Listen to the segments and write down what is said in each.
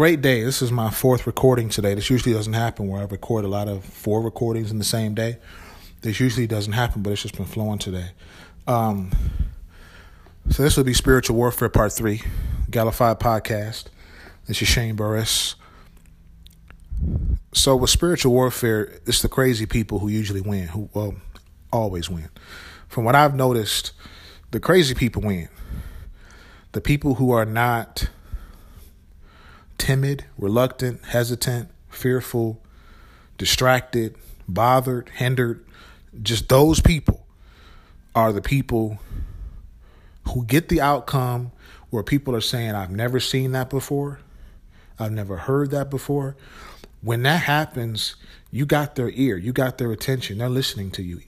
great day. This is my fourth recording today. This usually doesn't happen where I record a lot of four recordings in the same day. This usually doesn't happen, but it's just been flowing today. Um, so this will be Spiritual Warfare Part 3, Galified Podcast. This is Shane Burris. So with spiritual warfare, it's the crazy people who usually win, who well, always win. From what I've noticed, the crazy people win. The people who are not timid, reluctant, hesitant, fearful, distracted, bothered, hindered, just those people are the people who get the outcome where people are saying, I've never seen that before. I've never heard that before. When that happens, you got their ear, you got their attention, they're listening to you.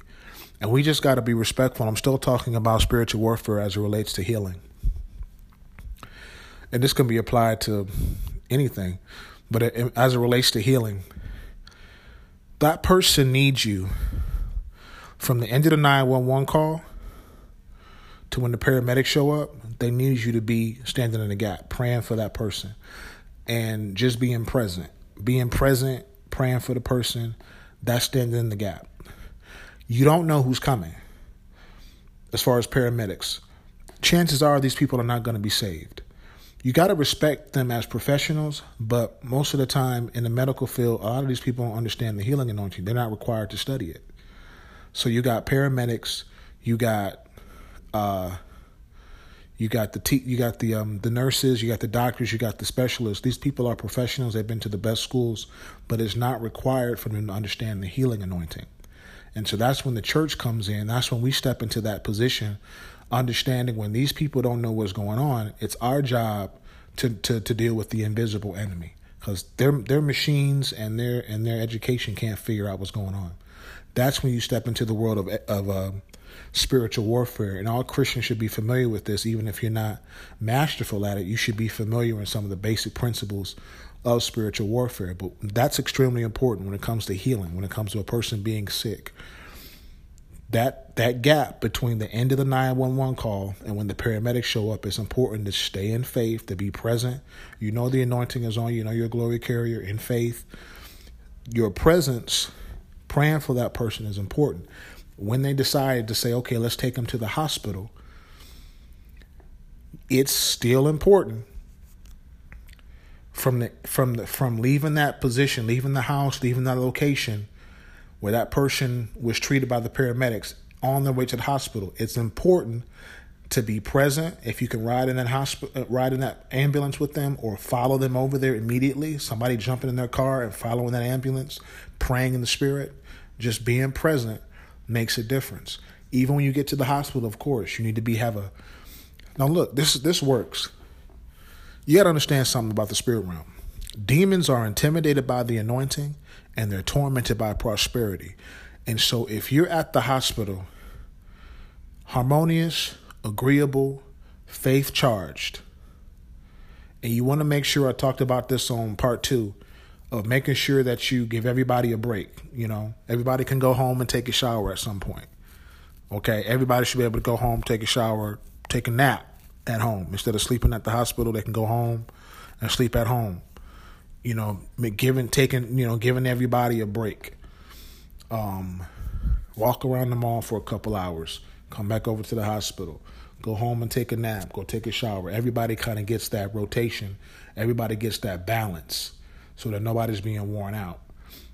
And we just got to be respectful. I'm still talking about spiritual warfare as it relates to healing. And this can be applied to anything, but as it relates to healing, that person needs you from the end of the 911 call to when the paramedics show up, they need you to be standing in the gap, praying for that person, and just being present. Being present, praying for the person, that's standing in the gap. You don't know who's coming as far as paramedics. Chances are these people are not going to be saved you got to respect them as professionals, but most of the time in the medical field, a lot of these people don't understand the healing anointing. They're not required to study it. So you got paramedics, you got uh, you got the te- you got the um, the nurses, you got the doctors, you got the specialists. These people are professionals. They've been to the best schools, but it's not required for them to understand the healing anointing. And so that's when the church comes in. That's when we step into that position understanding when these people don't know what's going on, it's our job to to, to deal with the invisible enemy because their their machines and their and their education can't figure out what's going on. That's when you step into the world of of uh, spiritual warfare, and all Christians should be familiar with this. Even if you're not masterful at it, you should be familiar with some of the basic principles of spiritual warfare. But that's extremely important when it comes to healing, when it comes to a person being sick, that that gap between the end of the 911 call and when the paramedics show up is important to stay in faith to be present. You know the anointing is on you, you know you're a glory carrier in faith. Your presence praying for that person is important. When they decide to say okay let's take them to the hospital it's still important. From the from the from leaving that position leaving the house leaving that location where that person was treated by the paramedics on their way to the hospital. It's important to be present. If you can ride in that hospital, uh, ride in that ambulance with them, or follow them over there immediately. Somebody jumping in their car and following that ambulance, praying in the spirit, just being present makes a difference. Even when you get to the hospital, of course, you need to be have a. Now look, this this works. You got to understand something about the spirit realm. Demons are intimidated by the anointing and they're tormented by prosperity. And so if you're at the hospital, harmonious, agreeable, faith charged, and you want to make sure I talked about this on part two of making sure that you give everybody a break. You know, everybody can go home and take a shower at some point. Okay, everybody should be able to go home, take a shower, take a nap at home instead of sleeping at the hospital. They can go home and sleep at home you know, giving taking you know giving everybody a break. Um, walk around the mall for a couple hours, come back over to the hospital, go home and take a nap, go take a shower. Everybody kind of gets that rotation. Everybody gets that balance, so that nobody's being worn out.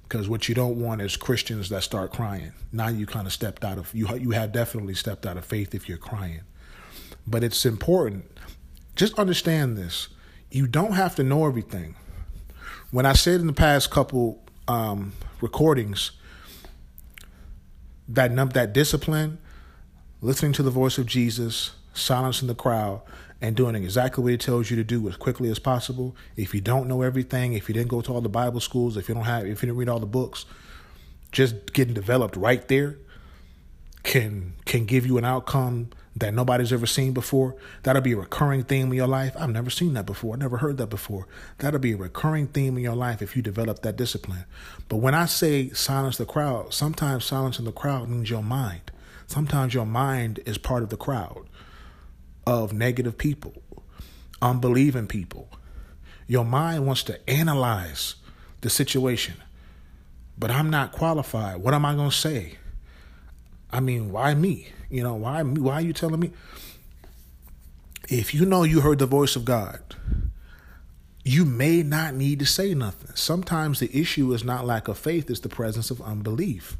Because what you don't want is Christians that start crying. Now you kind of stepped out of you. You have definitely stepped out of faith if you're crying. But it's important. Just understand this. You don't have to know everything when I said in the past couple um, recordings that that discipline, listening to the voice of Jesus, silencing the crowd, and doing exactly what he tells you to do as quickly as possible. If you don't know everything, if you didn't go to all the Bible schools, if you don't have, if you didn't read all the books, just getting developed right there can can give you an outcome that nobody's ever seen before. That'll be a recurring theme in your life. I've never seen that before. I never heard that before. That'll be a recurring theme in your life if you develop that discipline. But when I say silence the crowd, sometimes silencing the crowd means your mind. Sometimes your mind is part of the crowd of negative people, unbelieving people. Your mind wants to analyze the situation. But I'm not qualified. What am I going to say? I mean, why me? You know, why me? Why are you telling me? If you know you heard the voice of God, you may not need to say nothing. Sometimes the issue is not lack of faith, it's the presence of unbelief.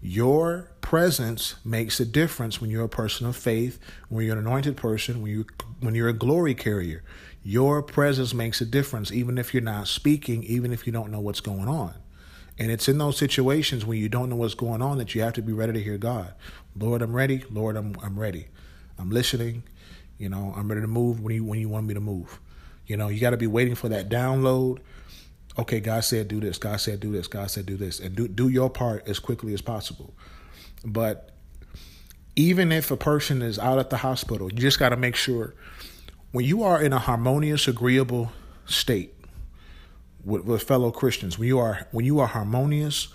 Your presence makes a difference when you're a person of faith, when you're an anointed person, when you when you're a glory carrier. Your presence makes a difference even if you're not speaking, even if you don't know what's going on. And it's in those situations when you don't know what's going on that you have to be ready to hear God. Lord, I'm ready. Lord, I'm I'm ready. I'm listening. You know, I'm ready to move when you when you want me to move. You know, you got to be waiting for that download. Okay, God said do this. God said do this. God said do this, and do do your part as quickly as possible. But even if a person is out at the hospital, you just got to make sure when you are in a harmonious, agreeable state with, with fellow Christians, when you are when you are harmonious,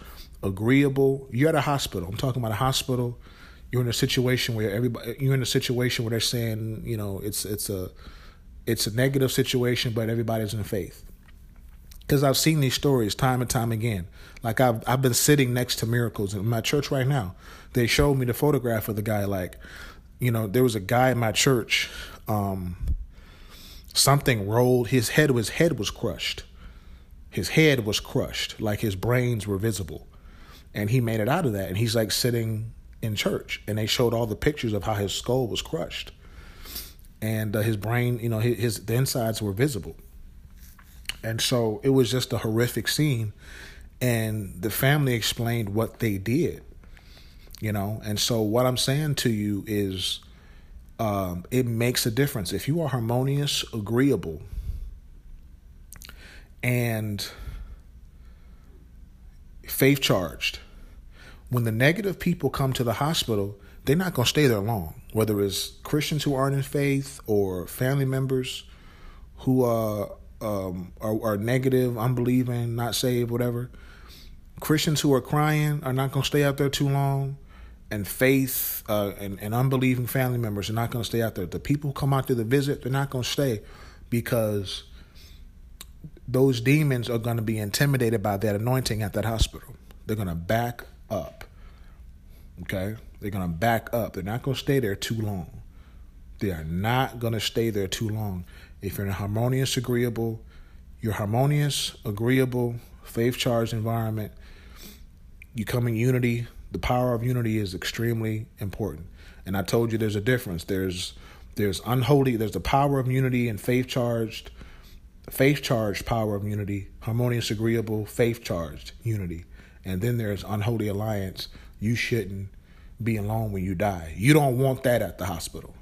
agreeable, you're at a hospital. I'm talking about a hospital. You're in a situation where everybody. You're in a situation where they're saying, you know, it's it's a it's a negative situation, but everybody's in faith. Because I've seen these stories time and time again. Like I've I've been sitting next to miracles in my church right now. They showed me the photograph of the guy. Like, you know, there was a guy in my church. Um, something rolled. His head his head was crushed. His head was crushed. Like his brains were visible, and he made it out of that. And he's like sitting in church, and they showed all the pictures of how his skull was crushed and uh, his brain, you know, his, his the insides were visible. And so it was just a horrific scene, and the family explained what they did, you know. And so what I'm saying to you is, um, it makes a difference if you are harmonious, agreeable, and faith charged. When the negative people come to the hospital, they're not going to stay there long. Whether it's Christians who aren't in faith or family members who uh, um, are, are negative, unbelieving, not saved, whatever. Christians who are crying are not going to stay out there too long, and faith uh, and, and unbelieving family members are not going to stay out there. The people who come out to the visit, they're not going to stay because those demons are going to be intimidated by that anointing at that hospital. They're going to back up. Okay? They're going to back up. They're not going to stay there too long. They are not going to stay there too long. If you're in a harmonious, agreeable, you're harmonious, agreeable, faith charged environment, you come in unity. The power of unity is extremely important. And I told you there's a difference. There's there's unholy, there's the power of unity and faith charged, faith charged power of unity, harmonious, agreeable, faith charged unity. And then there's unholy alliance. You shouldn't be alone when you die. You don't want that at the hospital.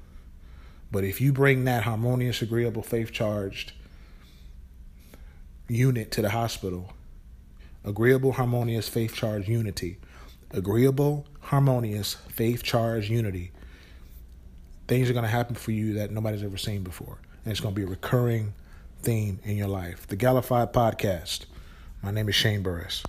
But if you bring that harmonious, agreeable, faith charged unit to the hospital, agreeable, harmonious, faith charged unity, agreeable, harmonious, faith charged unity, things are going to happen for you that nobody's ever seen before. And it's going to be a recurring theme in your life. The Gallified Podcast. My name is Shane Burris.